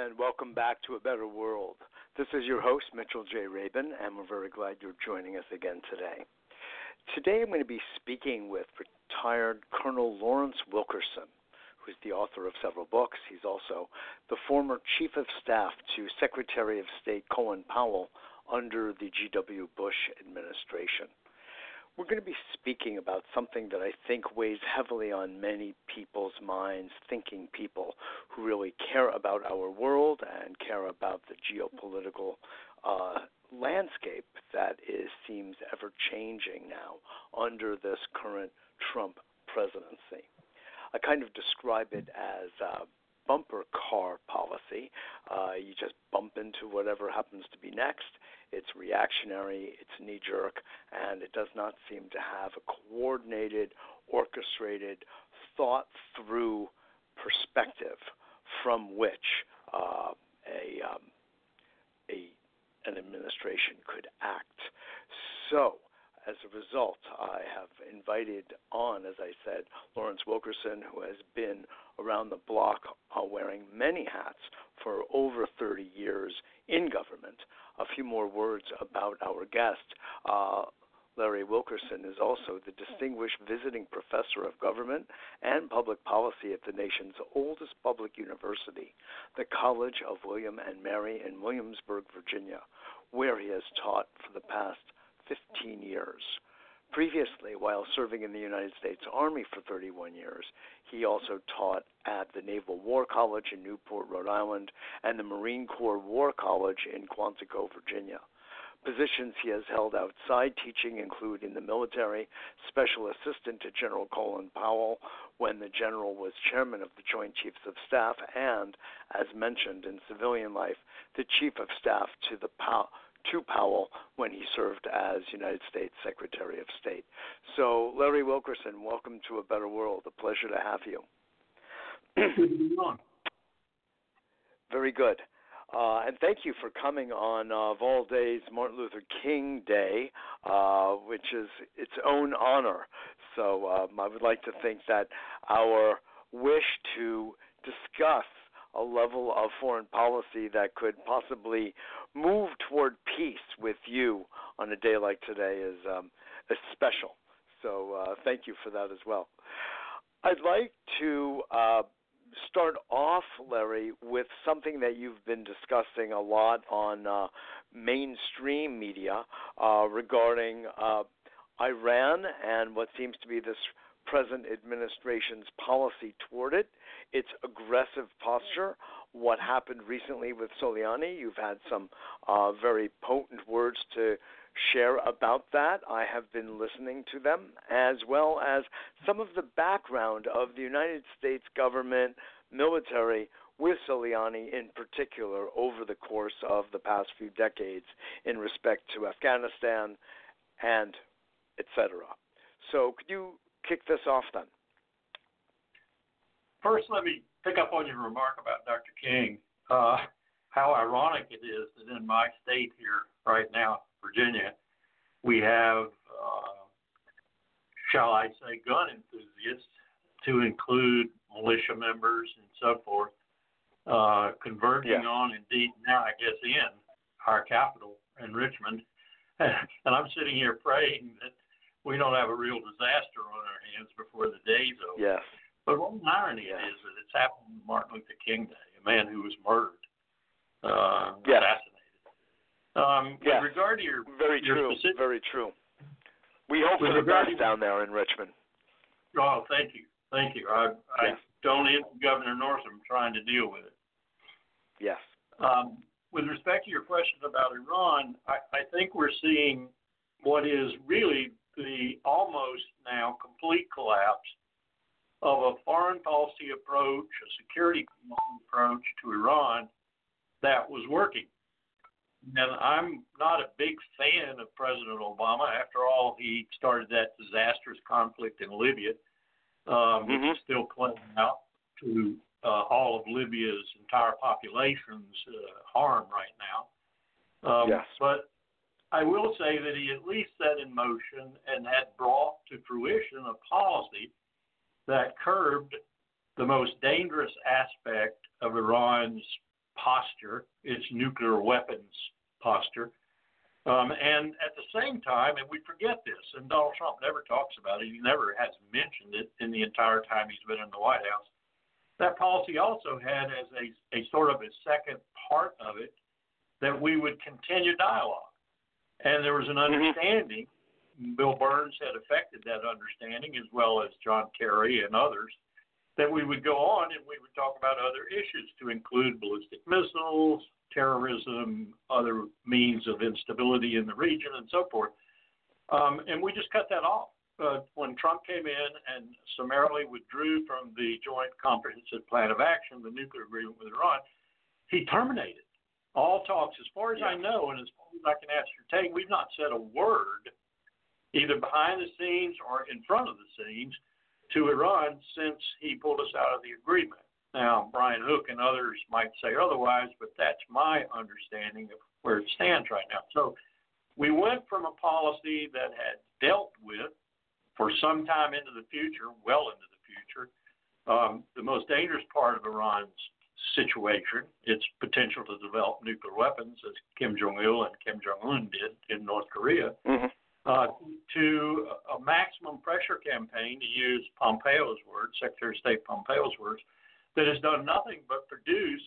And welcome back to A Better World. This is your host, Mitchell J. Rabin, and we're very glad you're joining us again today. Today I'm going to be speaking with retired Colonel Lawrence Wilkerson, who's the author of several books. He's also the former Chief of Staff to Secretary of State Colin Powell under the G.W. Bush administration. We're going to be speaking about something that I think weighs heavily on many people's minds, thinking people who really care about our world and care about the geopolitical uh, landscape that is seems ever changing now under this current Trump presidency. I kind of describe it as uh, bumper car policy. Uh, you just bump into whatever happens to be next. It's reactionary, it's knee jerk, and it does not seem to have a coordinated, orchestrated, thought through perspective from which uh, a, um, a an administration could act. So, as a result, I have invited on, as I said, Lawrence Wilkerson, who has been around the block wearing many hats for over 30 years in government. A few more words about our guest. Uh, Larry Wilkerson is also the distinguished visiting professor of government and public policy at the nation's oldest public university, the College of William and Mary in Williamsburg, Virginia, where he has taught for the past 15 years. Previously, while serving in the United States Army for 31 years, he also taught at the Naval War College in Newport, Rhode Island, and the Marine Corps War College in Quantico, Virginia. Positions he has held outside teaching include in the military, special assistant to General Colin Powell when the general was chairman of the Joint Chiefs of Staff, and, as mentioned in civilian life, the chief of staff to the Pow- to Powell when he served as United States Secretary of State. So, Larry Wilkerson, welcome to A Better World. A pleasure to have you. Very good. Uh, and thank you for coming on uh, of all days, Martin Luther King Day, uh, which is its own honor. So um, I would like to think that our wish to discuss a level of foreign policy that could possibly move toward peace with you on a day like today is um, is special. So uh, thank you for that as well. I'd like to uh, start off, Larry, with something that you've been discussing a lot on uh, mainstream media uh, regarding uh, Iran and what seems to be this present administration's policy toward it, its aggressive posture, what happened recently with Soleimani. You've had some uh, very potent words to share about that. I have been listening to them, as well as some of the background of the United States government, military, with Soleimani in particular over the course of the past few decades in respect to Afghanistan and etc. So, could you kick this off then? First, let me pick up on your remark about Dr. King. Uh, how ironic it is that in my state here right now, Virginia, we have, uh, shall I say, gun enthusiasts to include militia members and so forth, uh, converging yeah. on, indeed, now I guess in our capital in Richmond. and I'm sitting here praying that we don't have a real disaster on our hands before the day's over. Yes. An irony it is that it's happened on Martin Luther King Day, a man who was murdered, uh, yes. assassinated. Um, yes. With regard to your very your true, specific, very true. We hope for the best to, down there in Richmond. Oh, thank you, thank you. I, yes. I don't envy Governor Northam trying to deal with it. Yes. Um, with respect to your question about Iran, I, I think we're seeing what is really the almost now complete collapse of a foreign policy approach, a security approach to Iran that was working. And I'm not a big fan of President Obama. After all, he started that disastrous conflict in Libya, um, which mm-hmm. is still playing out to uh, all of Libya's entire population's uh, harm right now. Um, yes. But I will say that he at least set in motion and had brought to fruition a policy that curbed the most dangerous aspect of Iran's posture, its nuclear weapons posture. Um, and at the same time, and we forget this, and Donald Trump never talks about it, he never has mentioned it in the entire time he's been in the White House. That policy also had as a, a sort of a second part of it that we would continue dialogue. And there was an mm-hmm. understanding, mm-hmm. Bill Burns had affected that understanding, as well as John Kerry and others, that we would go on and we would talk about other issues to include ballistic missiles, terrorism, other means of instability in the region, and so forth. Um, and we just cut that off. Uh, when Trump came in and summarily withdrew from the Joint Comprehensive Plan of Action, the nuclear agreement with Iran, he terminated all talks. As far as yeah. I know, and as far as I can ascertain, we've not said a word, either behind the scenes or in front of the scenes, to Iran since he pulled us out of the agreement. Now, Brian Hook and others might say otherwise, but that's my understanding of where it stands right now. So we went from a policy that had dealt with for some time into the future, well into the future, um, the most dangerous part of Iran's situation, its potential to develop nuclear weapons, as Kim Jong il and Kim Jong un did in North Korea, mm-hmm. Uh, to a maximum pressure campaign, to use Pompeo's words, Secretary of State Pompeo's words, that has done nothing but produce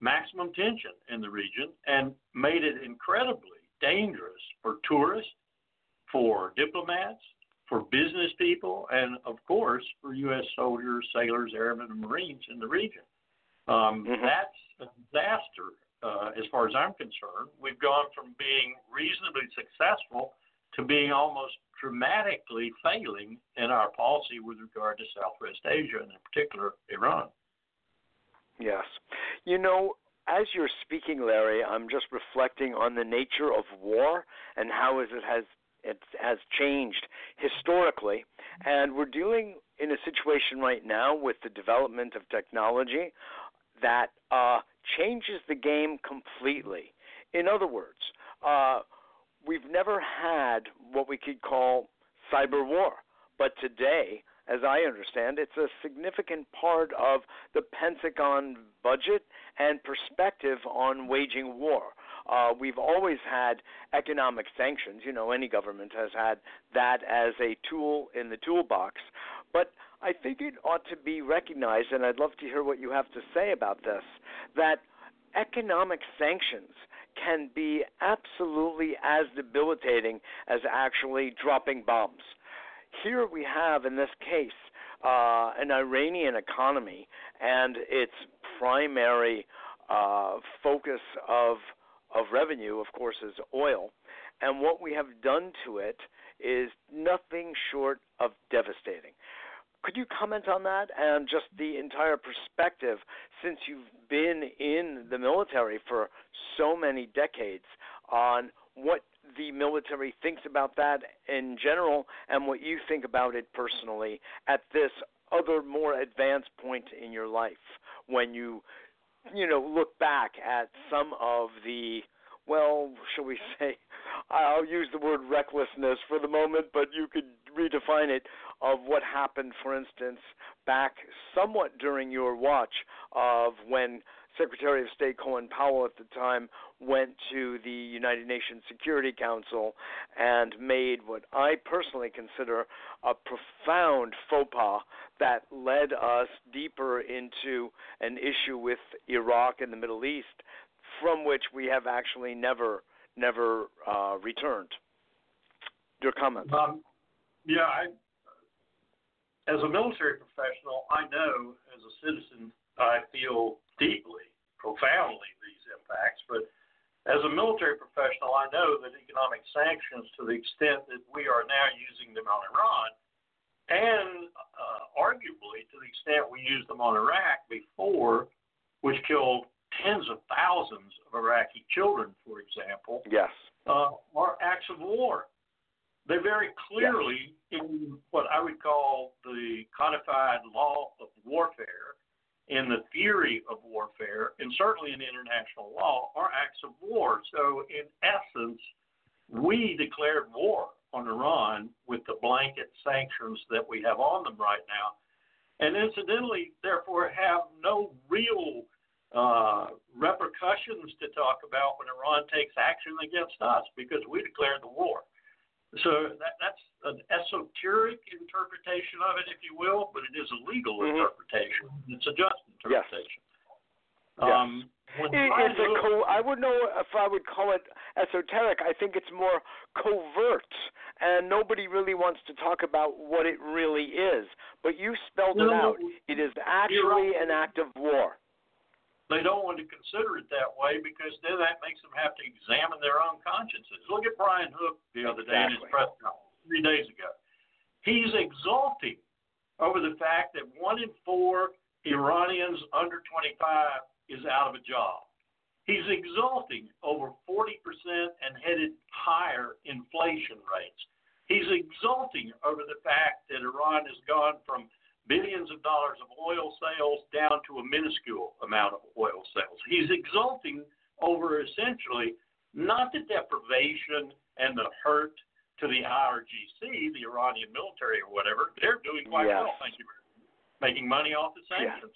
maximum tension in the region and made it incredibly dangerous for tourists, for diplomats, for business people, and of course for U.S. soldiers, sailors, airmen, and Marines in the region. Um, mm-hmm. That's a disaster uh, as far as I'm concerned. We've gone from being reasonably successful to being almost dramatically failing in our policy with regard to Southwest Asia and in particular Iran. Yes. You know, as you're speaking, Larry, I'm just reflecting on the nature of war and how it has it has changed historically, and we're dealing in a situation right now with the development of technology that uh, changes the game completely. In other words, uh, we've never had what we could call cyber war, but today as I understand, it's a significant part of the Pentagon budget and perspective on waging war. Uh, we've always had economic sanctions. You know, any government has had that as a tool in the toolbox. But I think it ought to be recognized, and I'd love to hear what you have to say about this, that economic sanctions can be absolutely as debilitating as actually dropping bombs. Here we have, in this case, uh, an Iranian economy and its primary uh, focus of of revenue, of course, is oil. And what we have done to it is nothing short of devastating. Could you comment on that and just the entire perspective since you've been in the military for so many decades on what the military thinks about that in general and what you think about it personally at this other more advanced point in your life when you you know look back at some of the well shall we say I'll use the word recklessness for the moment but you could redefine it of what happened for instance back somewhat during your watch of when Secretary of State Colin Powell at the time went to the United Nations Security Council and made what I personally consider a profound faux pas that led us deeper into an issue with Iraq and the Middle East, from which we have actually never never uh, returned. Your comments? Um, yeah, I, as a military professional, I know as a citizen, I feel deeply, profoundly these impacts. But as a military professional, I know that economic sanctions, to the extent that we are now using them on Iran, and uh, arguably to the extent we used them on Iraq before, which killed tens of thousands of Iraqi children, for example, yes, uh, are acts of war. They very clearly, yes. in what I would call the codified law of warfare, in the theory of warfare, and certainly in international law, are acts of war. So, in essence, we declared war on Iran with the blanket sanctions that we have on them right now. and incidentally, therefore, have no real uh, repercussions to talk about when Iran takes action against us because we declared the war. So that, that's an esoteric interpretation of it, if you will, but it is a legal mm-hmm. interpretation. It's a just interpretation. Yes. Um, it, it's a co- I would know if I would call it esoteric. I think it's more covert, and nobody really wants to talk about what it really is. But you spelled no, it out. It is actually right. an act of war they don't want to consider it that way because then that makes them have to examine their own consciences. Look at Brian Hook the other day exactly. in his press conference three days ago. He's exulting over the fact that one in four Iranians under 25 is out of a job. He's exulting over 40% and headed higher inflation rates. He's exulting over the fact that Iran has gone from billions of dollars of oil sales down to a minuscule amount of oil sales. He's exulting over essentially not the deprivation and the hurt to the IRGC, the Iranian military or whatever. They're doing quite yes. well, thank you very much, making money off the sanctions.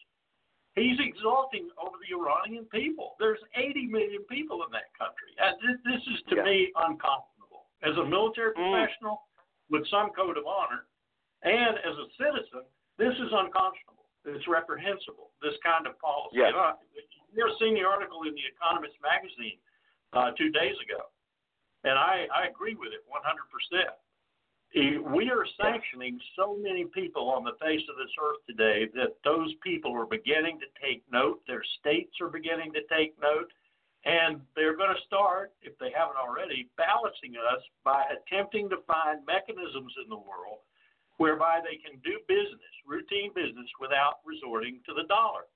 He's exulting over the Iranian people. There's 80 million people in that country. Uh, this is to me unconscionable. As a military mm. professional mm. with some code of honor, and as a citizen, this is unconscionable. It's reprehensible. This kind of policy. Yes. You ever seen the article in the Economist magazine uh, two days ago? And I, I agree with it 100%. We are sanctioning so many people on the face of this earth today that those people are beginning to take note. Their states are beginning to take note. And they're going to start, if they haven't already, balancing us by attempting to find mechanisms in the world whereby they can do business, routine business, without resorting to the dollar.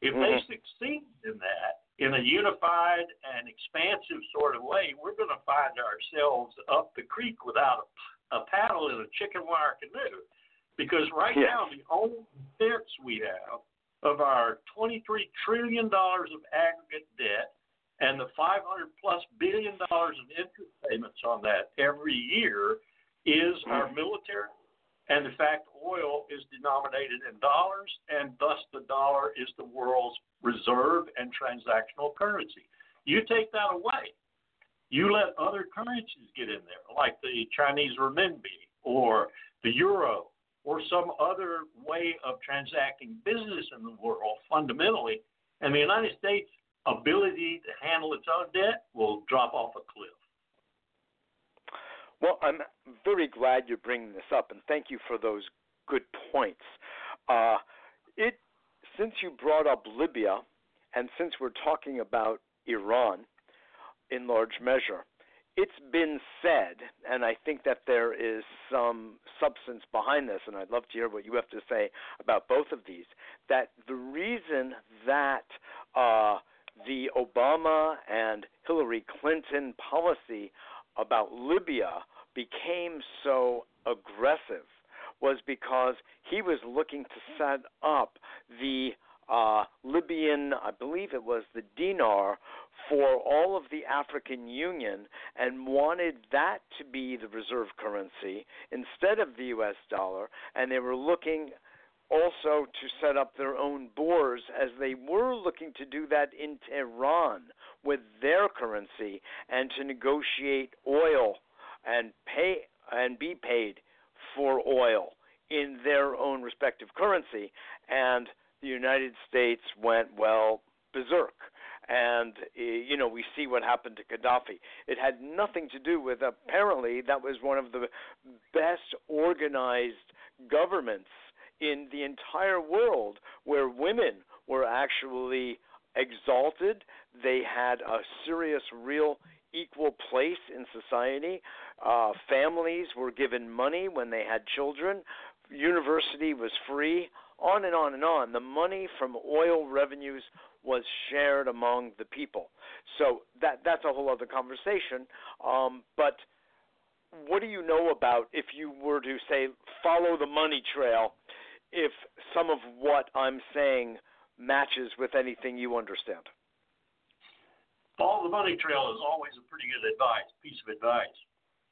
If mm-hmm. they succeed in that, in a unified and expansive sort of way, we're going to find ourselves up the creek without a, a paddle in a chicken wire canoe. Because right yes. now, the only defense we have of our $23 trillion of aggregate debt and the 500 plus billion dollars of interest payments on that every year is our mm-hmm. military and in fact, oil is denominated in dollars, and thus the dollar is the world's reserve and transactional currency. You take that away, you let other currencies get in there, like the Chinese renminbi or the euro or some other way of transacting business in the world fundamentally, and the United States' ability to handle its own debt will drop off a cliff. Well, I'm very glad you're bringing this up, and thank you for those good points. Uh, it since you brought up Libya, and since we're talking about Iran in large measure, it's been said, and I think that there is some substance behind this, and I'd love to hear what you have to say about both of these. That the reason that uh, the Obama and Hillary Clinton policy about Libya became so aggressive was because he was looking to set up the uh, Libyan, I believe it was the dinar, for all of the African Union and wanted that to be the reserve currency instead of the US dollar. And they were looking also to set up their own bourse as they were looking to do that in Tehran with their currency and to negotiate oil and pay and be paid for oil in their own respective currency and the United States went well berserk and eh, you know we see what happened to Gaddafi. It had nothing to do with apparently that was one of the best organized governments in the entire world where women were actually exalted. They had a serious, real equal place in society. Uh, families were given money when they had children. University was free. On and on and on. The money from oil revenues was shared among the people. So that that's a whole other conversation. Um, but what do you know about if you were to say follow the money trail? If some of what I'm saying matches with anything you understand follow the money trail is always a pretty good advice, piece of advice.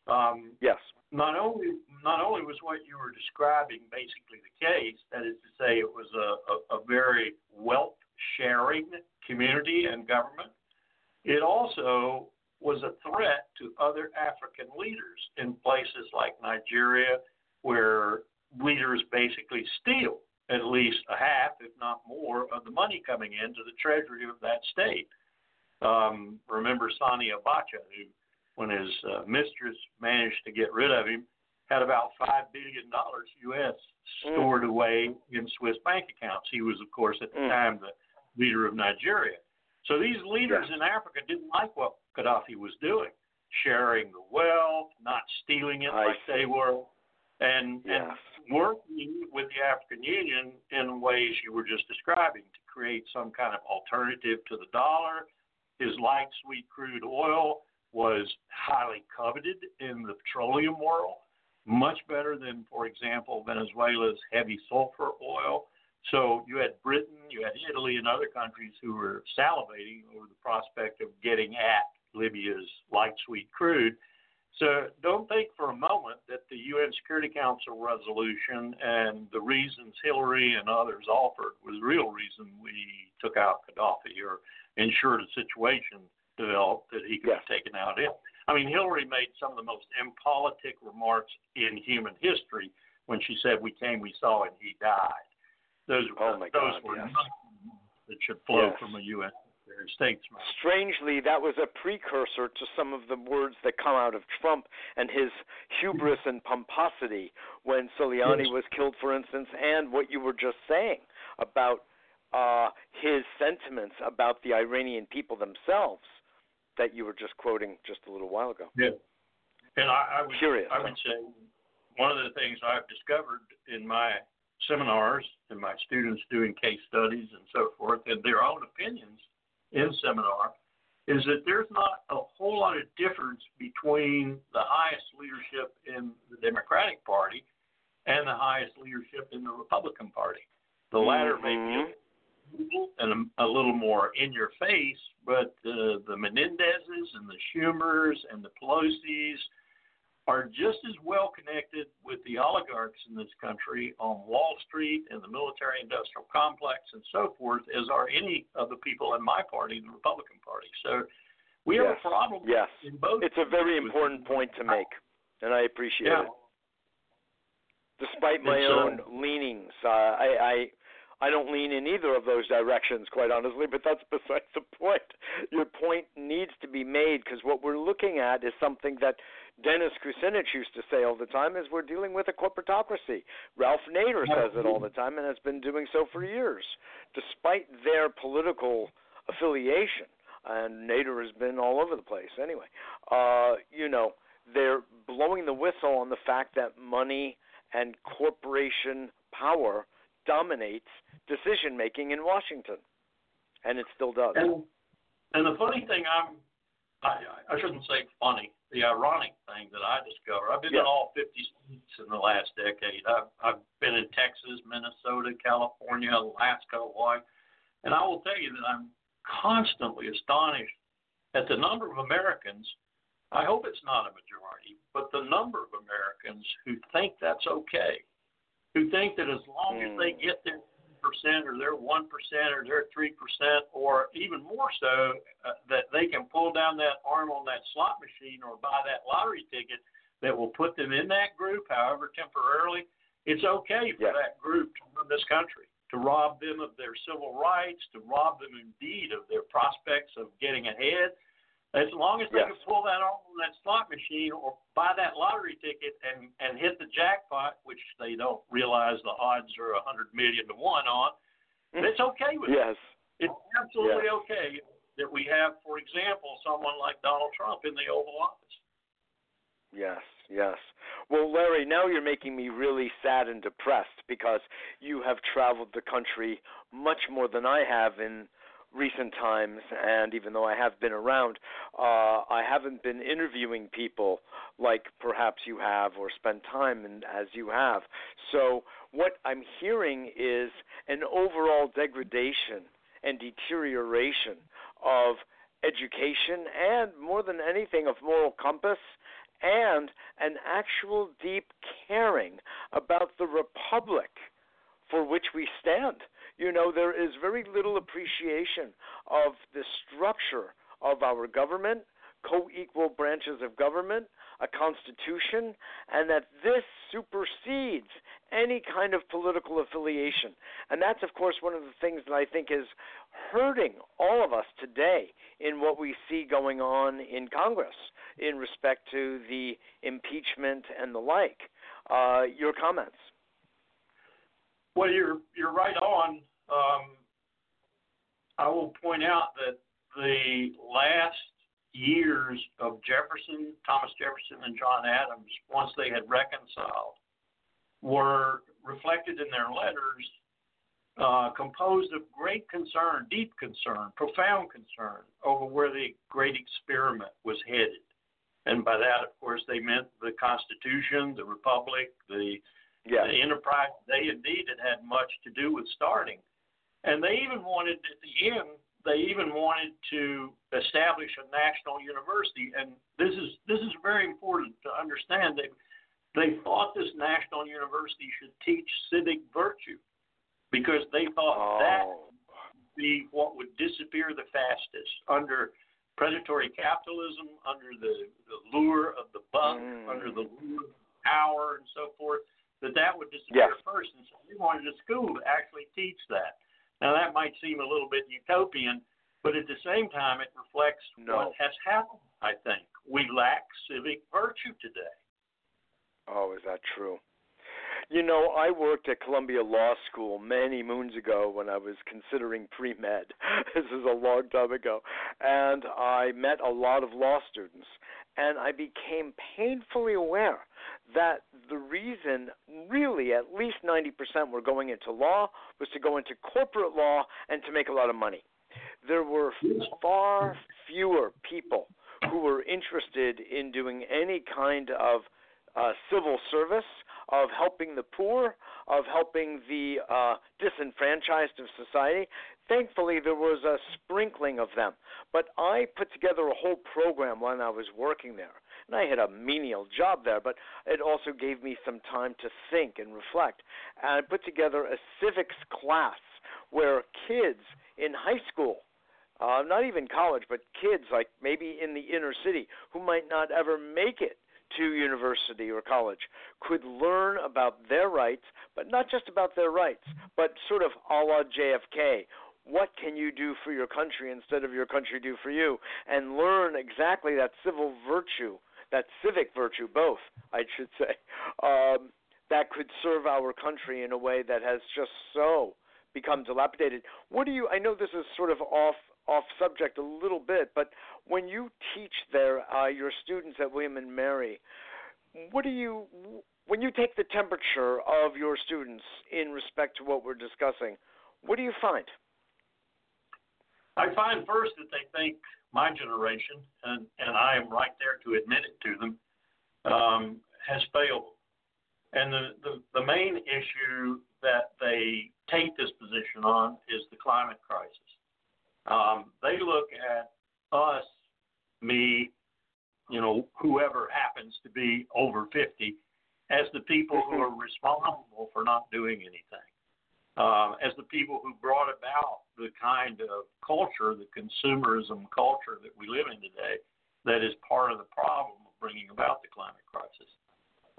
Um, yes. Not only not only was what you were describing basically the case, that is to say, it was a, a, a very wealth sharing community and government. It also was a threat to other African leaders in places like Nigeria, where leaders basically steal at least a half, if not more, of the money coming into the treasury of that state. Um, remember Sani Abacha, who, when his uh, mistress managed to get rid of him, had about five billion dollars U.S. Mm. stored mm. away in Swiss bank accounts. He was, of course, at the mm. time the leader of Nigeria. So these leaders in Africa didn't like what Gaddafi was doing, sharing the wealth, not stealing it I like see. they were, and and working with the African Union in ways you were just describing to create some kind of alternative to the dollar. His light sweet crude oil was highly coveted in the petroleum world, much better than, for example, Venezuela's heavy sulfur oil. So you had Britain, you had Italy, and other countries who were salivating over the prospect of getting at Libya's light sweet crude. So don't think for a moment that the UN Security Council resolution and the reasons Hillary and others offered was the real reason we took out Gaddafi or ensured a situation developed that he could yes. be taken out in. I mean, Hillary made some of the most impolitic remarks in human history when she said, "We came, we saw, and he died." Those, oh my those God, were yes. that should flow yes. from a U.S. statesman. Strangely, that was a precursor to some of the words that come out of Trump and his hubris and pomposity when Soleimani yes. was killed, for instance, and what you were just saying about uh, his sentiments about the Iranian people themselves that you were just quoting just a little while ago. Yeah, and I, I would Curious. I would say one of the things I've discovered in my seminars and my students doing case studies and so forth, and their own opinions in seminar is that there's not a whole lot of difference between the highest leadership in the Democratic Party and the highest leadership in the Republican Party. The latter mm-hmm. may be mm-hmm. And a, a little more in your face, but uh, the Menendezes and the Schumers and the Pelosi's are just as well connected with the oligarchs in this country on Wall Street and the military industrial complex and so forth as are any of the people in my party, the Republican Party. So we yes. have a problem yes. in both. It's a very important point to make, and I appreciate yeah. it. Despite my own uh, leanings, uh, I, I I don't lean in either of those directions, quite honestly, but that's besides the point. Your point needs to be made because what we're looking at is something that Dennis Kucinich used to say all the time is we're dealing with a corporatocracy. Ralph Nader says it all the time and has been doing so for years, despite their political affiliation. And Nader has been all over the place anyway. Uh, you know, they're blowing the whistle on the fact that money and corporation power dominates decision making in Washington, and it still does. And, and the funny thing, I'm I, I shouldn't say funny. The ironic thing that I discovered, I've been yeah. in all 50 states in the last decade. I've, I've been in Texas, Minnesota, California, Alaska, Hawaii, and I will tell you that I'm constantly astonished at the number of Americans. I hope it's not a majority, but the number of Americans who think that's okay who think that as long as they hmm. get their percent or their one percent or their three percent or even more so uh, that they can pull down that arm on that slot machine or buy that lottery ticket that will put them in that group however temporarily it's okay for yeah. that group to run this country to rob them of their civil rights to rob them indeed of their prospects of getting ahead as long as they yes. can pull that off on that slot machine or buy that lottery ticket and and hit the jackpot, which they don't realize the odds are a hundred million to one on, mm. it's okay with yes. It. It's absolutely yes. okay that we have, for example, someone like Donald Trump in the Oval Office. Yes, yes. Well, Larry, now you're making me really sad and depressed because you have traveled the country much more than I have in recent times, and even though I have been around, uh, I haven't been interviewing people like perhaps you have or spent time in, as you have. So, what I'm hearing is an overall degradation and deterioration of education and, more than anything, of moral compass and an actual deep caring about the republic for which we stand. You know, there is very little appreciation of the structure of our government, co equal branches of government, a constitution, and that this supersedes any kind of political affiliation. And that's, of course, one of the things that I think is hurting all of us today in what we see going on in Congress in respect to the impeachment and the like. Uh, your comments? Well, you're you're right on. Um, I will point out that the last years of Jefferson, Thomas Jefferson, and John Adams, once they had reconciled, were reflected in their letters, uh, composed of great concern, deep concern, profound concern over where the great experiment was headed. And by that, of course, they meant the Constitution, the Republic, the, yes. the enterprise. They indeed had had much to do with starting. And they even wanted, at the end, they even wanted to establish a national university, and this is this is very important to understand. They they thought this national university should teach civic virtue because they thought oh. that would be what would disappear the fastest under predatory capitalism, under the, the lure of the buck, mm. under the lure of power, and so forth. That that would disappear yes. first, and so they wanted a school to actually teach that. Now, that might seem a little bit utopian, but at the same time, it reflects no. what has happened, I think. We lack civic virtue today. Oh, is that true? You know, I worked at Columbia Law School many moons ago when I was considering pre med. this is a long time ago. And I met a lot of law students. And I became painfully aware that the reason, really, at least 90% were going into law was to go into corporate law and to make a lot of money. There were far fewer people who were interested in doing any kind of uh, civil service, of helping the poor, of helping the uh, disenfranchised of society. Thankfully, there was a sprinkling of them. But I put together a whole program when I was working there and I had a menial job there, but it also gave me some time to think and reflect. And I put together a civics class where kids in high school, uh, not even college, but kids like maybe in the inner city who might not ever make it to university or college could learn about their rights, but not just about their rights, but sort of a la JFK. What can you do for your country instead of your country do for you? And learn exactly that civil virtue that civic virtue, both, I should say, um, that could serve our country in a way that has just so become dilapidated. What do you? I know this is sort of off off subject a little bit, but when you teach there uh, your students at William and Mary, what do you? When you take the temperature of your students in respect to what we're discussing, what do you find? I find first that they think my generation, and, and I am right there to admit it to them, um, has failed. And the, the, the main issue that they take this position on is the climate crisis. Um, they look at us, me, you know, whoever happens to be over 50, as the people who are responsible for not doing anything uh, as the people who brought about the kind of culture, the consumerism culture that we live in today, that is part of the problem of bringing about the climate crisis.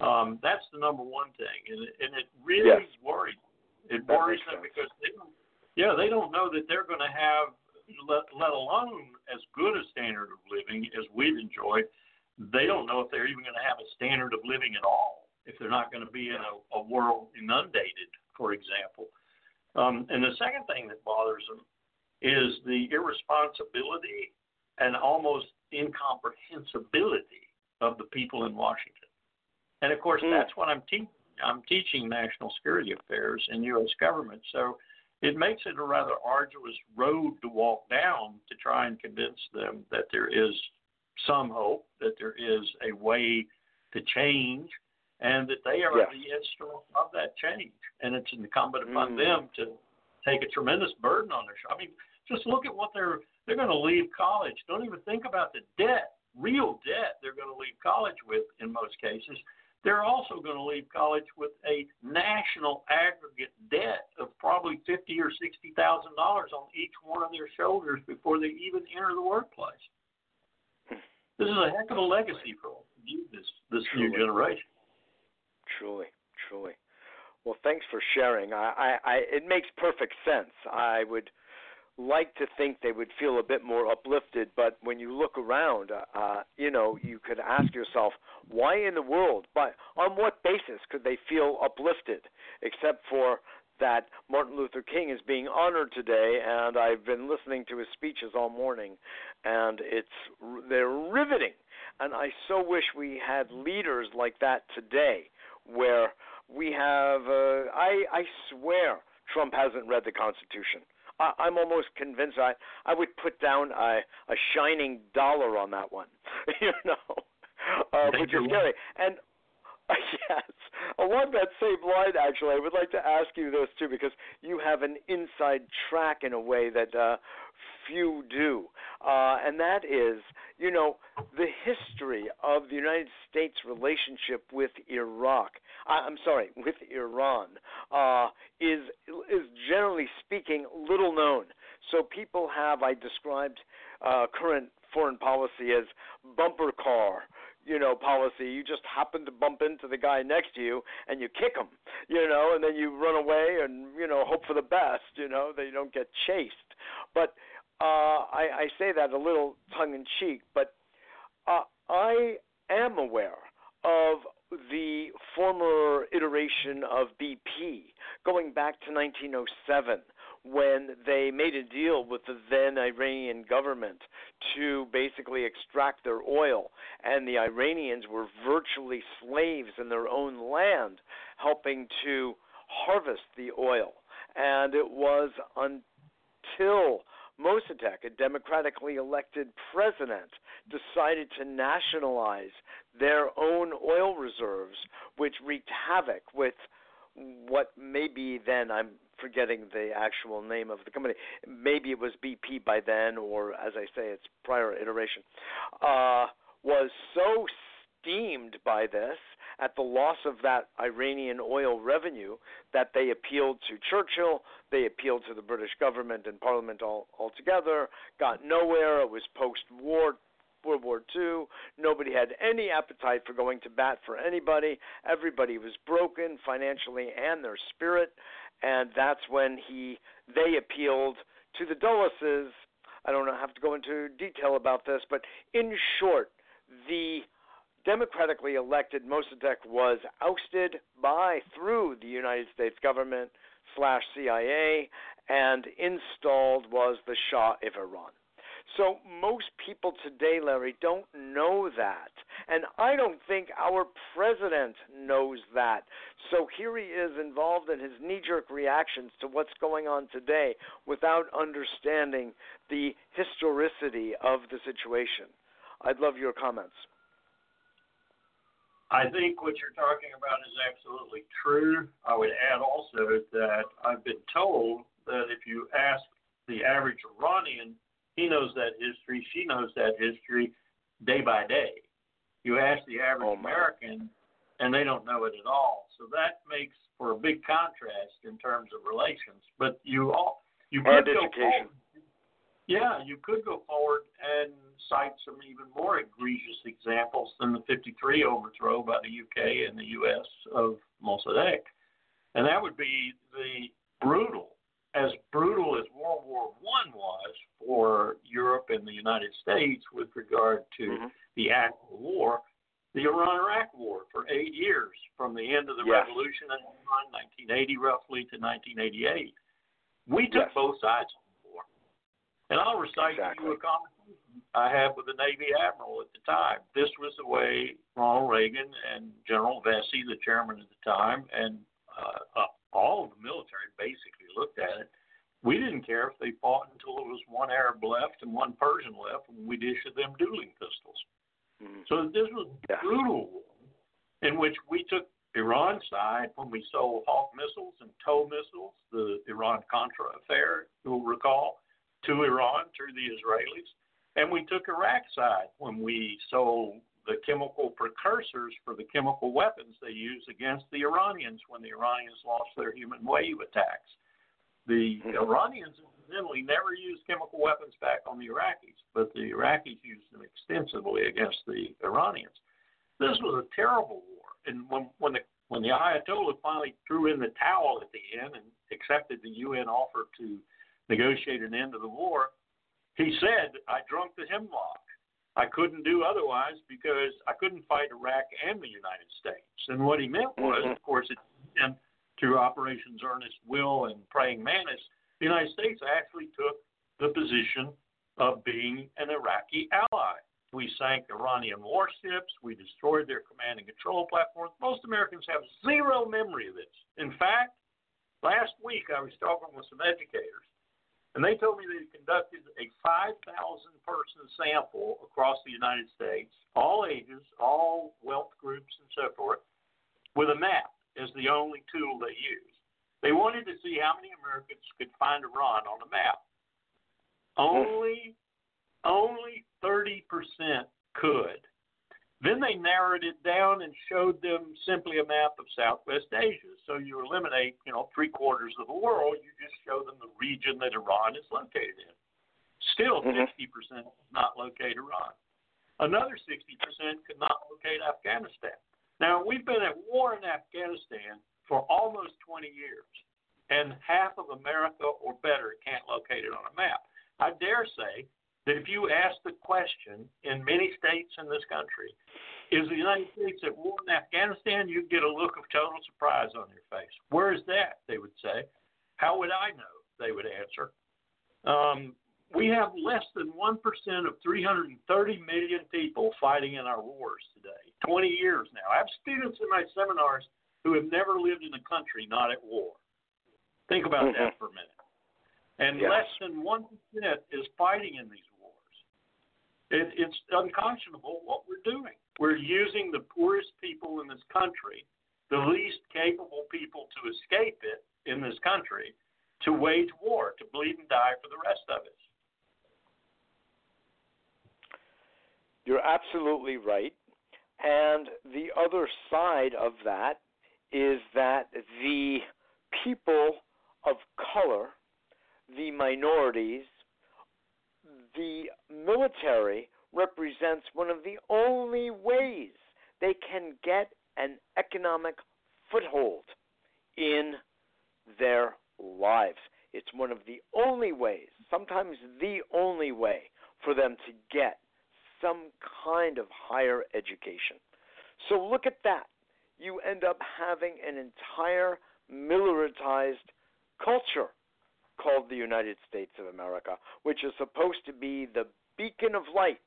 Um, that's the number one thing, and it, and it really yes. worries. It that worries them because they don't, yeah, they don't know that they're going to have, let, let alone as good a standard of living as we've enjoyed. They don't know if they're even going to have a standard of living at all if they're not going to be in a, a world inundated, for example. Um, and the second thing that bothers them is the irresponsibility and almost incomprehensibility of the people in Washington. And of course, mm. that's what I'm teaching. I'm teaching national security affairs in U.S. government. So it makes it a rather arduous road to walk down to try and convince them that there is some hope, that there is a way to change, and that they are yes. the instrument of that change. And it's incumbent upon mm. them to take a tremendous burden on their. Shoulders. I mean, just look at what they're they're going to leave college. Don't even think about the debt real debt they're going to leave college with in most cases. They're also going to leave college with a national aggregate debt of probably fifty or sixty thousand dollars on each one of their shoulders before they even enter the workplace. This is a heck of a legacy for this this new generation. Truly, truly. Well, thanks for sharing. I, I, I, it makes perfect sense. I would like to think they would feel a bit more uplifted, but when you look around, uh, uh, you know, you could ask yourself, why in the world, but on what basis could they feel uplifted, except for that Martin Luther King is being honored today, and I've been listening to his speeches all morning, and it's they're riveting. And I so wish we had leaders like that today, where we have. Uh, I I swear Trump hasn't read the Constitution. I, I'm almost convinced I I would put down a a shining dollar on that one. you know, uh, which is scary. And yes, along that same line, actually, I would like to ask you this too because you have an inside track in a way that uh, few do, uh, and that is, you know, the history of the United States relationship with Iraq. I, I'm sorry, with Iran uh, is is generally speaking little known. So people have I described uh, current foreign policy as bumper car you know policy you just happen to bump into the guy next to you and you kick him you know and then you run away and you know hope for the best you know that you don't get chased but uh, I, I say that a little tongue in cheek, but uh, I am aware of the former iteration of BP going back to 1907 when they made a deal with the then Iranian government to basically extract their oil, and the Iranians were virtually slaves in their own land, helping to harvest the oil. And it was until Mossadegh, a democratically elected president, decided to nationalize their own oil reserves, which wreaked havoc with what maybe then I'm forgetting the actual name of the company. Maybe it was BP by then, or as I say, its prior iteration, uh, was so steamed by this at the loss of that Iranian oil revenue that they appealed to Churchill, they appealed to the British government and Parliament all altogether, got nowhere. It was post-war World War II. Nobody had any appetite for going to bat for anybody. Everybody was broken financially and their spirit, and that's when he they appealed to the Dulleses. I don't have to go into detail about this, but in short, the democratically elected Mossadegh was ousted by through the United States government slash CIA, and installed was the Shah of Iran. So most people today, Larry, don't know that. And I don't think our president knows that. So here he is involved in his knee jerk reactions to what's going on today without understanding the historicity of the situation. I'd love your comments. I think what you're talking about is absolutely true. I would add also that I've been told that if you ask the average Iranian, he knows that history, she knows that history day by day. You ask the average oh American, and they don't know it at all. So that makes for a big contrast in terms of relations. But you all you go forward. Yeah, you could go forward and cite some even more egregious examples than the 53 overthrow by the UK and the US of Mossadegh. And that would be the brutal, as brutal as World War I was for Europe and the United States with regard to mm-hmm. the act of war, the Iran-Iraq War for eight years, from the end of the yes. revolution in 1980 roughly to 1988. We took yes. both sides of the war. And I'll recite exactly. you a conversation I had with the Navy admiral at the time. This was the way Ronald Reagan and General Vessey, the chairman at the time, and uh, uh, all of the military basically looked at it. We didn't care if they fought until there was one Arab left and one Persian left, and we'd issue them dueling pistols. Mm-hmm. So this was a yeah. brutal war in which we took Iran's side when we sold Hawk missiles and TOW missiles, the Iran Contra affair, you'll recall, to Iran through the Israelis. And we took Iraq's side when we sold the chemical precursors for the chemical weapons they used against the Iranians when the Iranians lost their human wave attacks. The mm-hmm. Iranians incidentally never used chemical weapons back on the Iraqis, but the Iraqis used them extensively against the Iranians. This was a terrible war, and when when the when the Ayatollah finally threw in the towel at the end and accepted the UN offer to negotiate an end to the war, he said, "I drunk the hemlock. I couldn't do otherwise because I couldn't fight Iraq and the United States." And what he meant was, mm-hmm. of course, it, and through Operations Earnest Will and Praying Mantis, the United States actually took the position of being an Iraqi ally. We sank Iranian warships. We destroyed their command and control platforms. Most Americans have zero memory of this. In fact, last week I was talking with some educators, and they told me they conducted a 5,000 person sample across the United States, all ages, all wealth groups, and so forth, with a map as the only tool they used. They wanted to see how many Americans could find Iran on a map. Only, only 30% could. Then they narrowed it down and showed them simply a map of Southwest Asia. So you eliminate, you know, three quarters of the world. You just show them the region that Iran is located in. Still, mm-hmm. 60% not locate Iran. Another 60% could not locate Afghanistan. Now, we've been at war in Afghanistan for almost 20 years, and half of America or better can't locate it on a map. I dare say that if you ask the question in many states in this country, is the United States at war in Afghanistan? You'd get a look of total surprise on your face. Where is that? They would say. How would I know? They would answer. Um, we have less than 1% of 330 million people fighting in our wars today. 20 years now. I have students in my seminars who have never lived in a country not at war. Think about mm-hmm. that for a minute. And yes. less than 1% is fighting in these. It, it's unconscionable what we're doing. We're using the poorest people in this country, the least capable people to escape it in this country, to wage war, to bleed and die for the rest of us. You're absolutely right. And the other side of that is that the people of color, the minorities, the military represents one of the only ways they can get an economic foothold in their lives. It's one of the only ways, sometimes the only way, for them to get some kind of higher education. So look at that you end up having an entire militarized culture called the United States of America, which is supposed to be the beacon of light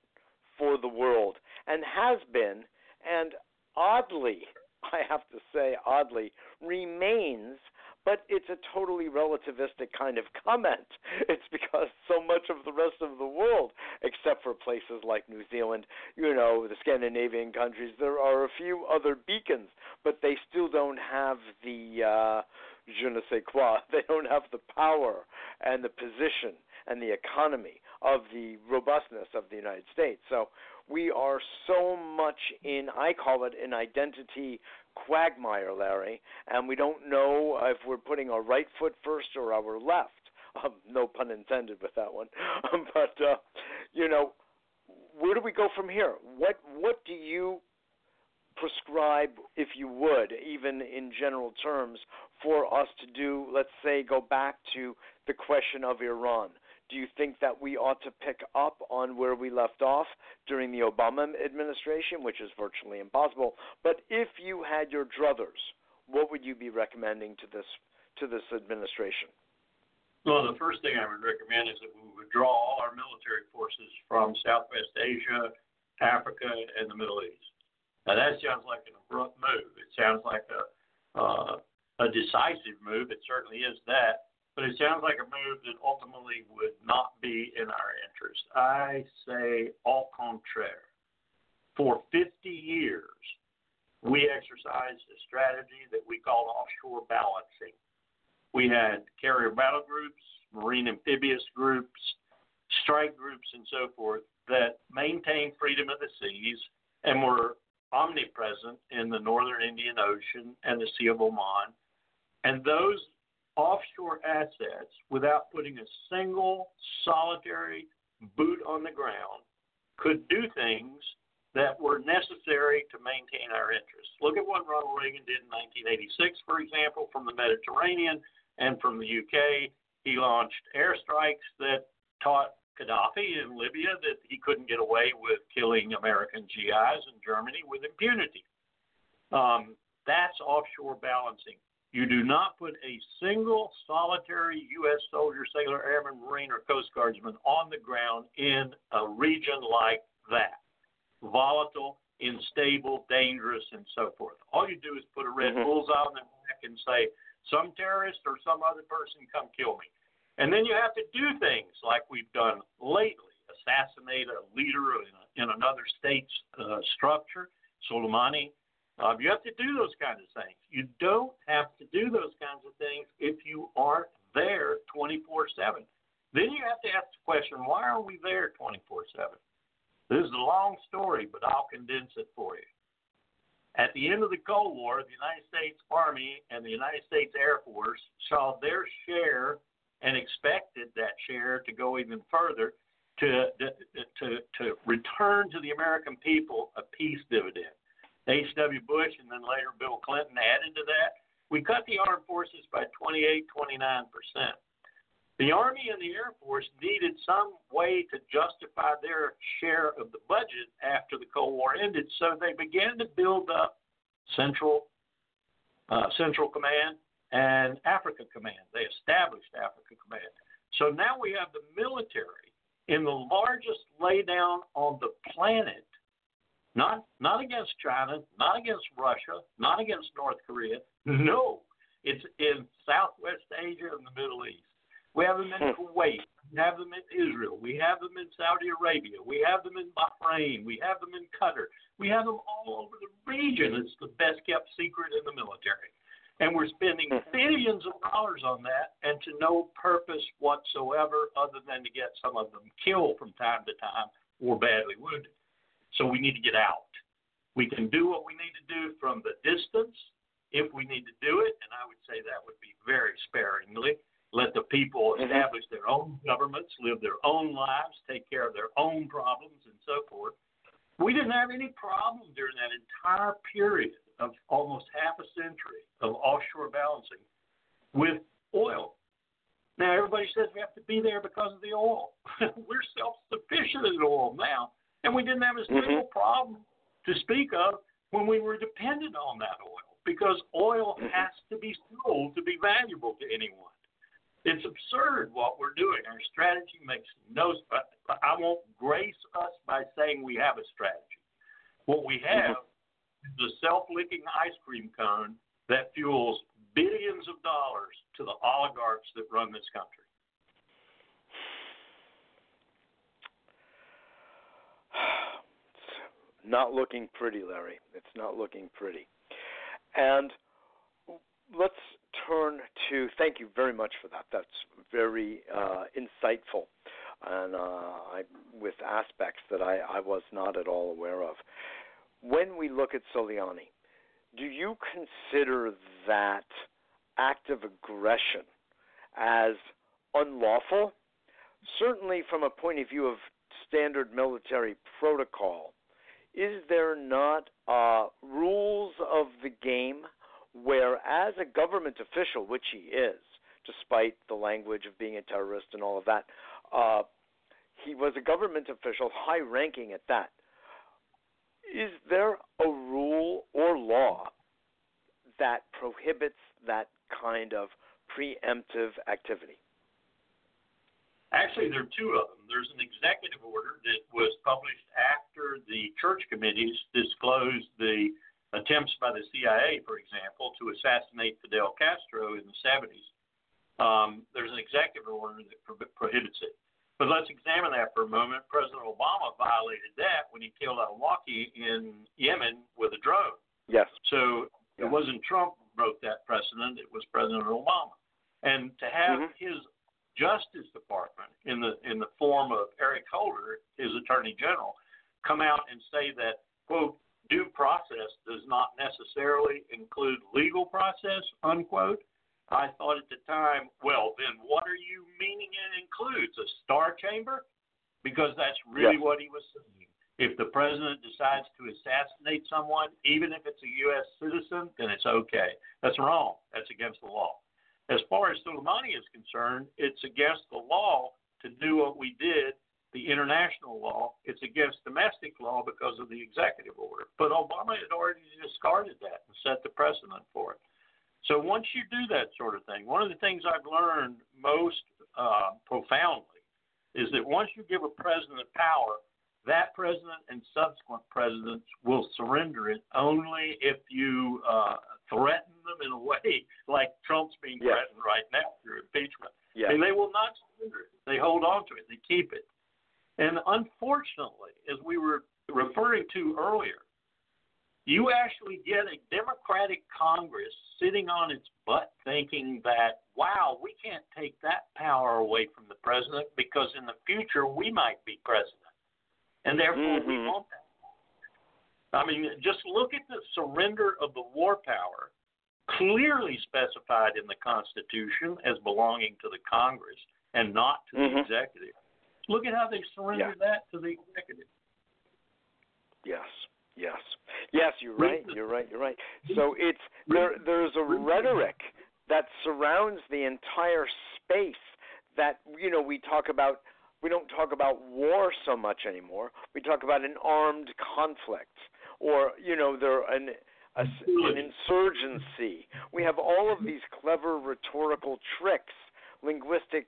for the world and has been, and oddly, I have to say, oddly, remains but it's a totally relativistic kind of comment. It's because so much of the rest of the world, except for places like New Zealand, you know, the Scandinavian countries, there are a few other beacons, but they still don't have the uh, je ne sais quoi. They don't have the power and the position and the economy of the robustness of the United States. So we are so much in, I call it an identity quagmire, Larry, and we don't know if we're putting our right foot first or our left. Um, no pun intended with that one. Um, but uh, you know, where do we go from here? What what do you prescribe, if you would, even in general terms, for us to do? Let's say, go back to the question of Iran. Do you think that we ought to pick up on where we left off during the Obama administration, which is virtually impossible? But if you had your druthers, what would you be recommending to this to this administration? Well, the first thing I would recommend is that we withdraw all our military forces from Southwest Asia, Africa, and the Middle East. Now that sounds like an abrupt move. It sounds like a uh, a decisive move. It certainly is that but it sounds like a move that ultimately would not be in our interest. I say au contraire. For 50 years, we exercised a strategy that we called offshore balancing. We had carrier battle groups, marine amphibious groups, strike groups, and so forth that maintained freedom of the seas and were omnipresent in the northern Indian Ocean and the Sea of Oman. And those offshore assets, without putting a single solitary boot on the ground, could do things that were necessary to maintain our interests. Look at what Ronald Reagan did in 1986, for example, from the Mediterranean and from the UK. He launched airstrikes that taught Gaddafi in Libya that he couldn't get away with killing American GIs in Germany with impunity. Um, that's offshore balancing. You do not put a single solitary U.S. soldier, sailor, airman, marine, or Coast Guardsman on the ground in a region like that volatile, unstable, dangerous, and so forth. All you do is put a red mm-hmm. bullseye on their back and say, some terrorist or some other person come kill me. And then you have to do things like we've done lately assassinate a leader in, a, in another state's uh, structure, Soleimani. Uh, you have to do those kinds of things. You don't have to do those kinds of things if you aren't there 24 7. Then you have to ask the question why are we there 24 7? This is a long story, but I'll condense it for you. At the end of the Cold War, the United States Army and the United States Air Force saw their share and expected that share to go even further to, to, to return to the American people a peace dividend. H.W. Bush and then later Bill Clinton added to that. We cut the armed forces by 28, 29 percent. The Army and the Air Force needed some way to justify their share of the budget after the Cold War ended, so they began to build up Central uh, Central Command and Africa Command. They established Africa Command. So now we have the military in the largest laydown on the planet, not not against China, not against Russia, not against North Korea. No, it's in Southwest Asia and the Middle East. We have them in hmm. Kuwait. We have them in Israel. We have them in Saudi Arabia. We have them in Bahrain. We have them in Qatar. We have them all over the region. It's the best kept secret in the military. And we're spending hmm. billions of dollars on that and to no purpose whatsoever other than to get some of them killed from time to time or badly wounded. So we need to get out. We can do what we need to do from the distance if we need to do it, and I would say that would be very sparingly let the people mm-hmm. establish their own governments, live their own lives, take care of their own problems, and so forth. We didn't have any problem during that entire period of almost half a century of offshore balancing with oil. Now, everybody says we have to be there because of the oil. We're self sufficient in oil now, and we didn't have a single mm-hmm. problem to speak of when we were dependent on that oil because oil mm-hmm. has to be sold to be valuable to anyone. It's absurd what we're doing. Our strategy makes no. I won't grace us by saying we have a strategy. What we have is the self-licking ice cream cone that fuels billions of dollars to the oligarchs that run this country. It's not looking pretty, Larry. It's not looking pretty. And let's turn to. Thank you very much for that. That's very uh, insightful, and uh, I, with aspects that I, I was not at all aware of. When we look at Soleimani, do you consider that act of aggression as unlawful? Certainly, from a point of view of standard military protocol, is there not uh, rules of the game where, as a government official, which he is, despite the language of being a terrorist and all of that, uh, he was a government official, high ranking at that. Is there a rule or law that prohibits that kind of preemptive activity? Actually, there are two of them. There's an executive order that was published after the Church committees disclosed the attempts by the CIA, for example, to assassinate Fidel Castro in the 70s. Um, there's an executive order that pro- prohibits it. But let's examine that for a moment. President Obama violated that when he killed al-Awlaki in Yemen with a drone. Yes. So yes. it wasn't Trump who broke that precedent; it was President Obama. And to have mm-hmm. his Justice Department, in the in the form of Eric Holder, his Attorney General, come out and say that quote due process does not necessarily include legal process unquote. I thought at the time, well, then what are you meaning it includes? A star chamber? Because that's really what he was saying. If the president decides to assassinate someone, even if it's a U.S. citizen, then it's okay. That's wrong. That's against the law. As far as Soleimani is concerned, it's against the law to do what we did, the international law. It's against domestic law because of the executive order. But Obama had already discarded that and set the precedent for it. So once you do that sort of thing, one of the things I've learned most uh, profoundly is that once you give a president power, that president and subsequent presidents will surrender it only if you uh, threaten them in a way like Trump's being yes. threatened right now through impeachment. Yes. And they will not surrender it. They hold on to it. They keep it. And unfortunately, as we were referring to earlier, you actually get a Democratic Congress sitting on its butt thinking that, wow, we can't take that power away from the president because in the future we might be president and therefore mm-hmm. we want that. I mean, just look at the surrender of the war power, clearly specified in the Constitution as belonging to the Congress and not to mm-hmm. the executive. Look at how they surrendered yeah. that to the executive. Yes. Yes. Yes, you're right. You're right. You're right. So it's there there's a rhetoric that surrounds the entire space that you know we talk about we don't talk about war so much anymore. We talk about an armed conflict, or you know, there an a, an insurgency. We have all of these clever rhetorical tricks, linguistic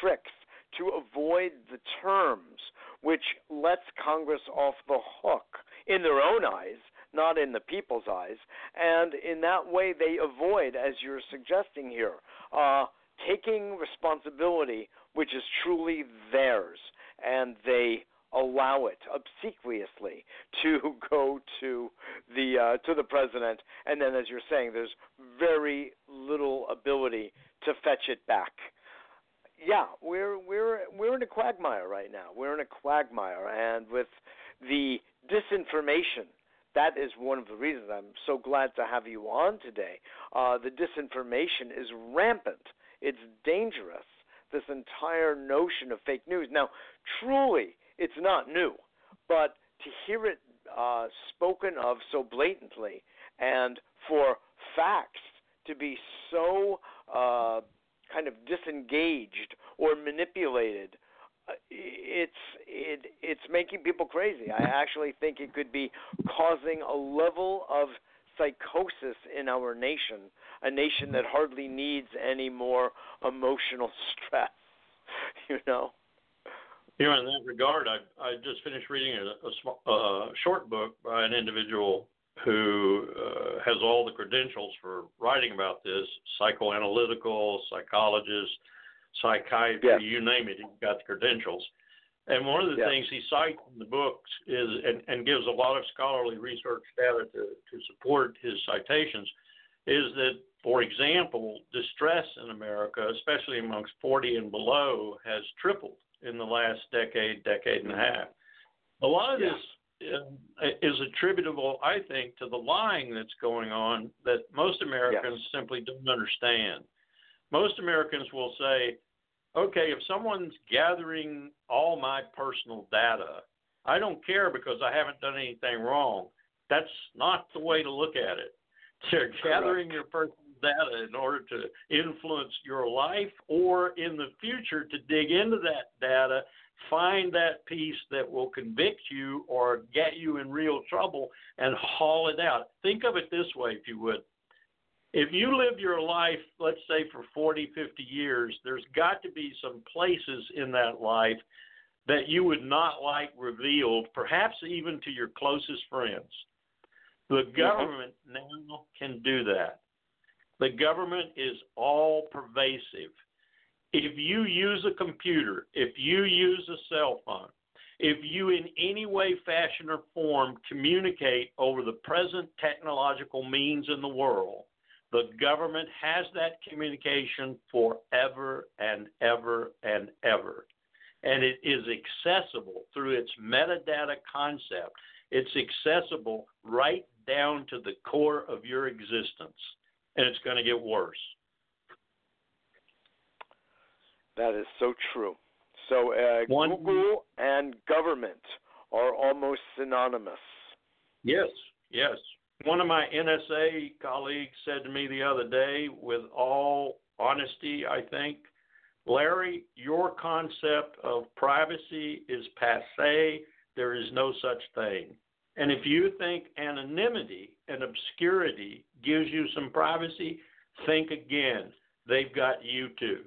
tricks, to avoid the terms, which lets Congress off the hook in their own eyes, not in the people's eyes, and in that way they avoid, as you're suggesting here, uh, taking responsibility which is truly theirs, and they allow it obsequiously to go to the uh, to the president, and then, as you're saying, there's very little ability to fetch it back. Yeah, we're we're we're in a quagmire right now. We're in a quagmire, and with the disinformation that is one of the reasons I'm so glad to have you on today. Uh, the disinformation is rampant. It's dangerous this entire notion of fake news. Now, truly, it's not new, but to hear it uh, spoken of so blatantly and for facts to be so uh, kind of disengaged or manipulated uh, it's it it's making people crazy. I actually think it could be causing a level of psychosis in our nation, a nation that hardly needs any more emotional stress. You know. You know, in that regard, I I just finished reading a, a, short book by an individual who uh, has all the credentials for writing about this: psychoanalytical, psychologist, psychiatry, yes. you name it. He's got the credentials. And one of the yes. things he cites in the books is, and, and gives a lot of scholarly research data to, to support his citations, is that, for example, distress in America, especially amongst 40 and below, has tripled in the last decade, decade and a half. A lot of yeah. this uh, is attributable, I think, to the lying that's going on that most Americans yes. simply don't understand. Most Americans will say, okay, if someone's gathering all my personal data, I don't care because I haven't done anything wrong. That's not the way to look at it. They're gathering Correct. your personal data in order to influence your life or in the future to dig into that data, find that piece that will convict you or get you in real trouble and haul it out. Think of it this way, if you would if you live your life, let's say for 40, 50 years, there's got to be some places in that life that you would not like revealed, perhaps even to your closest friends. The Mm-hmm. government now can do that. The government is all pervasive. If you use a computer, if you use a cell phone, if you in any way, fashion, or form communicate over the present technological means in the world, The government has that communication forever and ever and ever. And it is accessible through its metadata concept. It's accessible right down to the core of your existence. And it's going to get worse. That is so true. So uh, One, Google and government are almost synonymous. Yes, yes. One of my NSA colleagues said to me the other day, with all honesty, I think, Larry, your concept of privacy is passe. There is no such thing. And if you think anonymity and obscurity gives you some privacy, think again. They've got you too.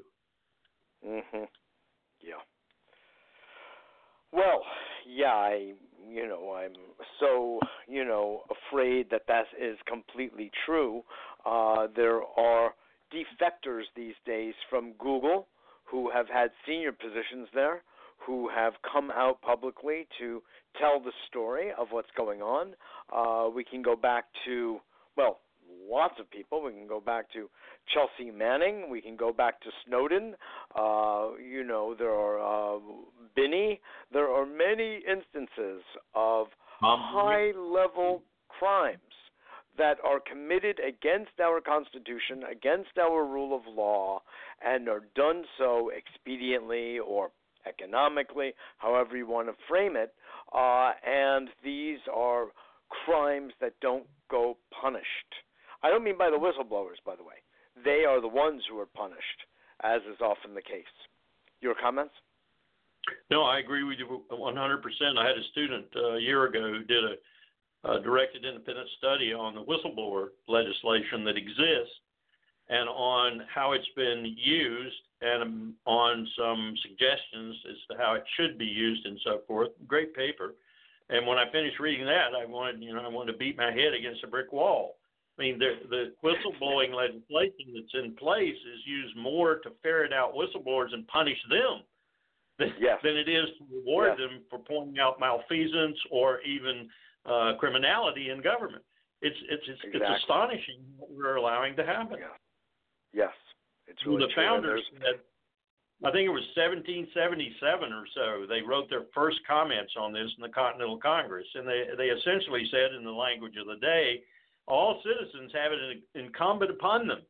Mhm. Yeah. Well, yeah, I you know, I'm so, you know, afraid that that is completely true. Uh there are defectors these days from Google who have had senior positions there who have come out publicly to tell the story of what's going on. Uh, we can go back to, well, lots of people. We can go back to Chelsea Manning. We can go back to Snowden. Uh, you know, there are uh, Binney. There are many instances of high level crimes that are committed against our Constitution, against our rule of law, and are done so expediently or economically, however you want to frame it. Uh, and these are crimes that don't go punished. I don't mean by the whistleblowers, by the way. They are the ones who are punished, as is often the case. Your comments? No, I agree with you 100%. I had a student uh, a year ago who did a uh, directed independent study on the whistleblower legislation that exists and on how it's been used and um, on some suggestions as to how it should be used and so forth. Great paper. And when I finished reading that, I wanted, you know, I wanted to beat my head against a brick wall. I mean, the, the whistleblowing legislation that's in place is used more to ferret out whistleblowers and punish them than, yes. than it is to reward yes. them for pointing out malfeasance or even uh, criminality in government. It's it's it's, exactly. it's astonishing what we're allowing to happen. Yeah. Yes, it's really the founders said. I think it was 1777 or so. They wrote their first comments on this in the Continental Congress, and they they essentially said, in the language of the day, all citizens have it incumbent upon them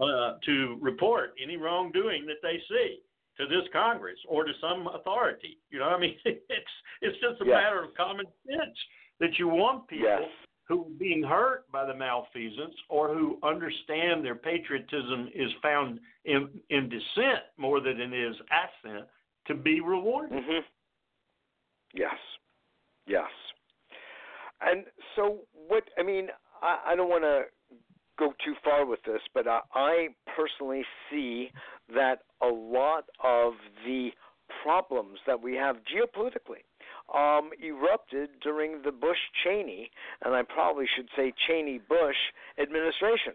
uh, to report any wrongdoing that they see to this Congress or to some authority. You know, I mean, it's it's just a matter of common sense that you want people yes. Who being hurt by the malfeasance or who understand their patriotism is found in, in dissent more than it is assent to be rewarded. Mm-hmm. Yes, yes. And so, what I mean, I, I don't want to go too far with this, but I, I personally see that a lot of the problems that we have geopolitically um, erupted during the Bush Cheney, and I probably should say Cheney Bush administration.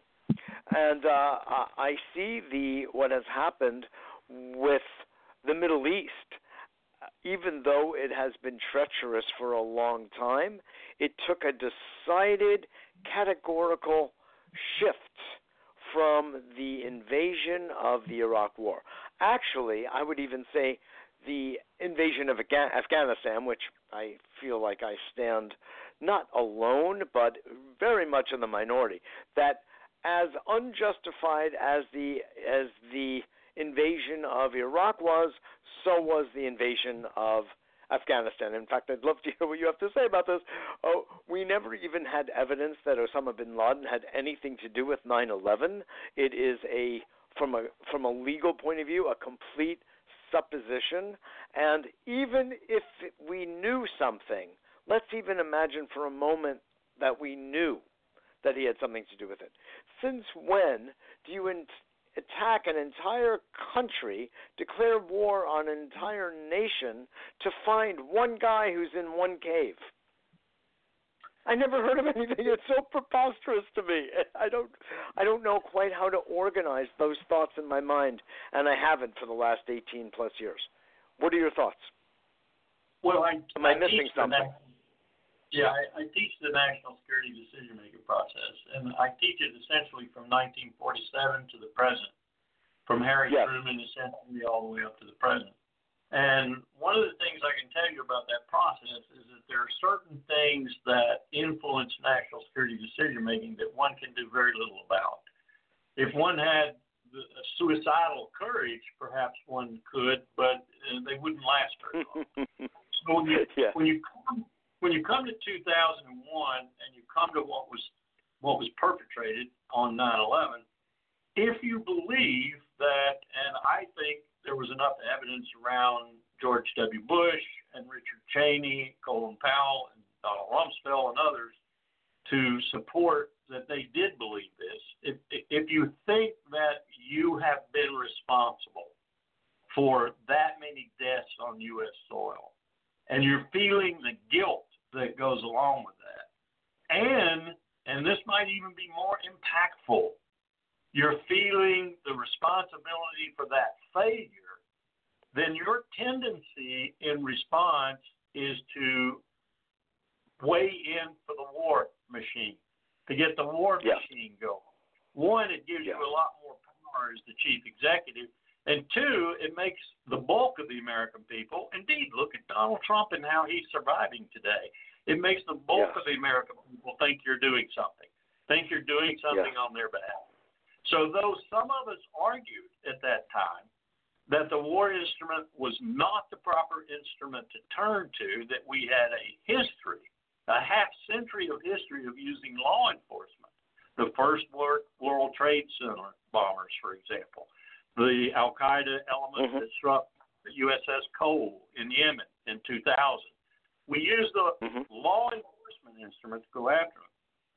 And uh, I see the what has happened with the Middle East. Even though it has been treacherous for a long time, it took a decided categorical shift from the invasion of the Iraq War. Actually, I would even say the invasion of Afghanistan, which I feel like I stand not alone, but very much in the minority, that as unjustified as the as the invasion of Iraq was, so was the invasion of Afghanistan. In fact, I'd love to hear what you have to say about this. Oh, we never even had evidence that Osama bin Laden had anything to do with 9/11. It is a from a from a legal point of view a complete supposition. And even if we knew something, let's even imagine for a moment that we knew that he had something to do with it. Since when do you in- attack an entire country, declare war on an entire nation to find one guy who's in one cave? I never heard of anything. It's so preposterous to me. I don't I don't know quite how to organize those thoughts in my mind, and I haven't for the last 18 plus years. What are your thoughts? Well, I, am I, I missing something? Yeah, I, I teach the national security decision making process, and I teach it essentially from 1947 to the present, from Harry yes. Truman essentially all the way up to the present. And one of the things I can tell you about that process is that there are certain things that influence national security decision making that one can do very little about. If one had the suicidal courage, perhaps one could, but uh, they wouldn't last very long. so when you, yeah. when you come when you come to 2001 and you come to what was what was perpetrated on 9/11, if you believe that, and I think there was enough evidence around George W. Bush and Richard Cheney, Colin Powell, and Donald Rumsfeld, and others to support that they did believe this. If if you think that you have been responsible for that many deaths on U.S. soil, and you're feeling the guilt that goes along with that. And, and this might even be more impactful, you're feeling the responsibility for that failure, then your tendency in response is to weigh in for the war machine, to get the war yeah. machine going. One, it gives yeah. you a lot more power as the chief executive and two, it makes the bulk of the American people, indeed, look at Donald Trump and how he's surviving today. It makes the bulk yes. of the American people think you're doing something, think you're doing something yes. on their behalf. So, though some of us argued at that time that the war instrument was not the proper instrument to turn to, that we had a history, a half century of history of using law enforcement, the first World Trade Center bombers, for example the Al Qaeda element mm-hmm. that struck the USS Cole in Yemen in 2000. We used the mm-hmm. law enforcement instrument to go after them.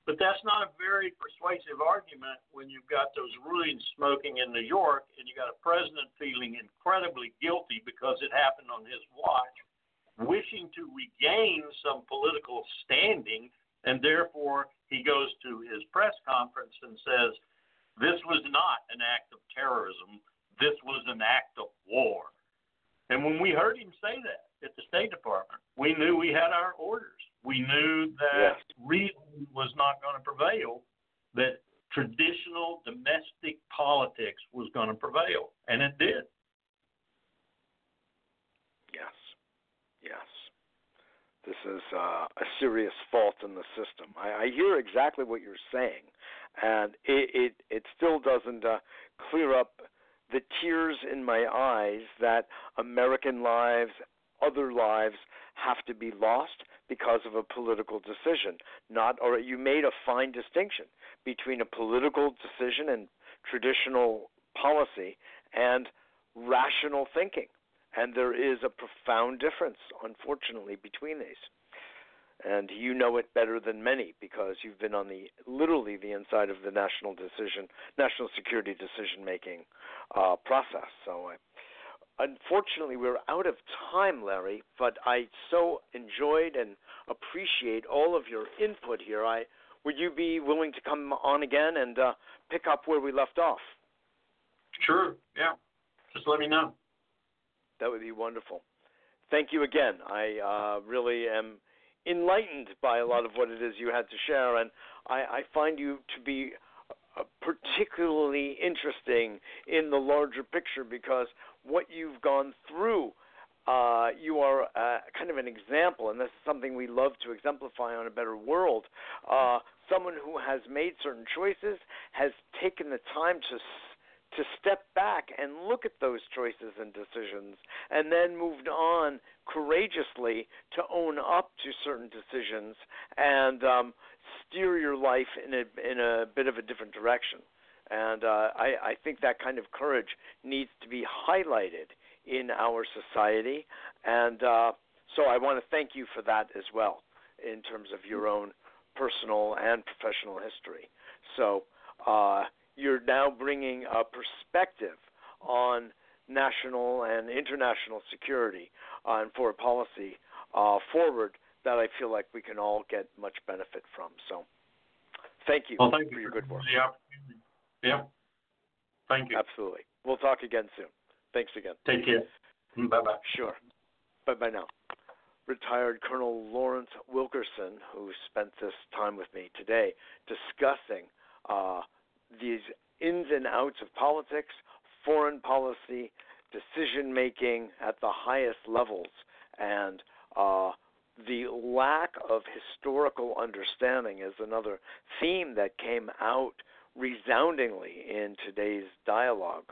But that's not a very persuasive argument when you've got those ruins smoking in New York and you got a president feeling incredibly guilty because it happened on his watch, wishing to regain some political standing, and therefore he goes to his press conference and says, This was not an act of terrorism this was an act of war. And when we heard him say that at the State Department, we knew we had our orders. We knew that yes. reason was not going to prevail, that traditional domestic politics was going to prevail, and it did. Yes, yes. This is uh, a serious fault in the system. I, I hear exactly what you're saying, and it it, it still doesn't uh, clear up the tears in my eyes that American lives, other lives, have to be lost because of a political decision. Not, or you made a fine distinction between a political decision and traditional policy and rational thinking. And there is a profound difference, unfortunately, between these and you know it better than many because you've been on the literally the inside of the national decision, national security decision making uh, process. So, I, unfortunately, we're out of time, Larry. But I so enjoyed and appreciate all of your input here. I would you be willing to come on again and uh, pick up where we left off? Sure. Yeah. Just let me know. That would be wonderful. Thank you again. I uh, really am enlightened by a lot of what it is you had to share, and I, I find you to be uh, particularly interesting in the larger picture because what you've gone through. Uh, you are uh, kind of an example, and this is something we love to exemplify on a better world. Uh, someone who has made certain choices has taken the time to to step back and look at those choices and decisions and then moved on courageously to own up to certain decisions and um, steer your life in a in a bit of a different direction. And uh, I, I think that kind of courage needs to be highlighted in our society. And uh, so I want to thank you for that as well, in terms of your own personal and professional history. So. Uh, you're now bringing a perspective on national and international security uh, and foreign policy uh, forward that I feel like we can all get much benefit from. So, thank you well, thank for you your for good work. Yeah. Thank you. Absolutely. We'll talk again soon. Thanks again. Take care. Bye bye. Sure. Bye bye now. retired Colonel Lawrence Wilkerson, who spent this time with me today discussing uh, these ins and outs of politics, foreign policy, decision making at the highest levels, and uh, the lack of historical understanding is another theme that came out resoundingly in today's dialogue,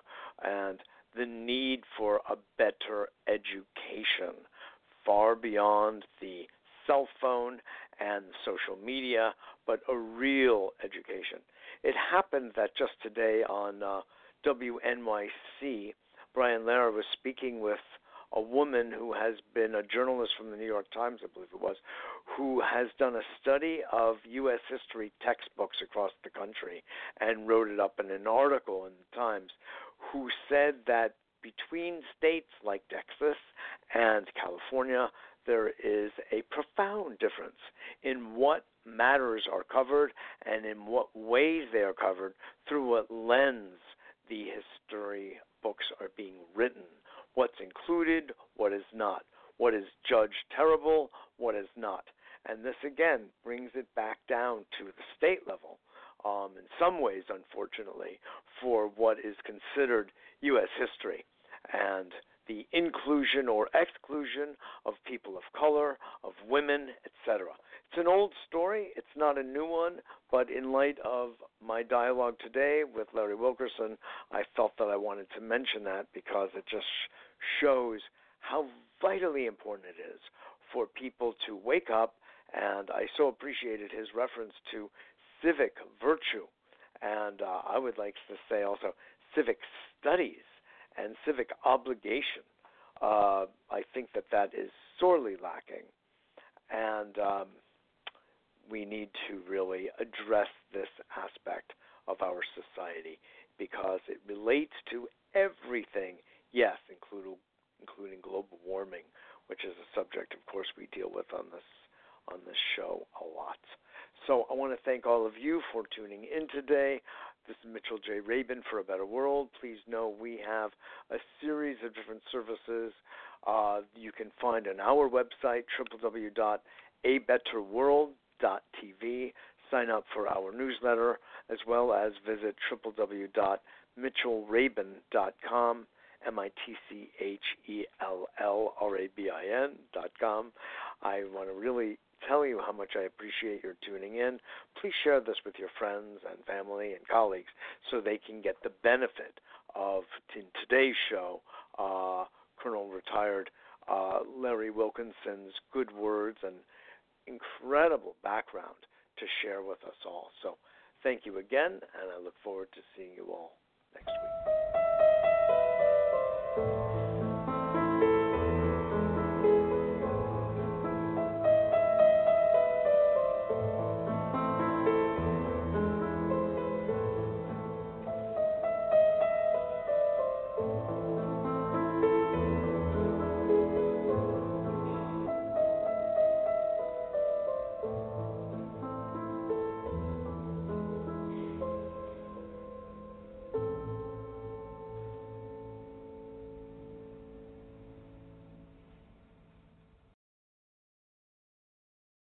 and the need for a better education far beyond the cell phone and social media, but a real education. It happened that just today on uh, WNYC, Brian Lehrer was speaking with a woman who has been a journalist from the New York Times, I believe it was, who has done a study of U.S. history textbooks across the country and wrote it up in an article in the Times, who said that between states like Texas and California, there is a profound difference in what matters are covered and in what ways they are covered through what lens the history books are being written. What's included, what is not. What is judged terrible, what is not. And this again brings it back down to the state level, um, in some ways, unfortunately, for what is considered U.S. history and the inclusion or exclusion of people of color, of women, etc. It's an old story, it's not a new one, but in light of my dialogue today with Larry Wilkerson, I felt that I wanted to mention that because it just shows how vitally important it is for people to wake up. And I so appreciated his reference to civic virtue. And uh, I would like to say also civic studies and civic obligation. Uh, I think that that is sorely lacking, and um, we need to really address this aspect of our society because it relates to everything. Yes, including including global warming, which is a subject, of course, we deal with on this on this show a lot. So I want to thank all of you for tuning in today. This is Mitchell J. Rabin for A Better World. Please know we have a series of different services uh, you can find on our website, www.abetterworld.tv. Sign up for our newsletter, as well as visit www.mitchellrabin.com, M I T C H E L L R A B I N.com. I want to really tell you how much I appreciate your tuning in. Please share this with your friends and family and colleagues so they can get the benefit of in today's show, uh, Colonel retired uh, Larry Wilkerson's good words and incredible background to share with us all. So thank you again, and I look forward to seeing you all next week.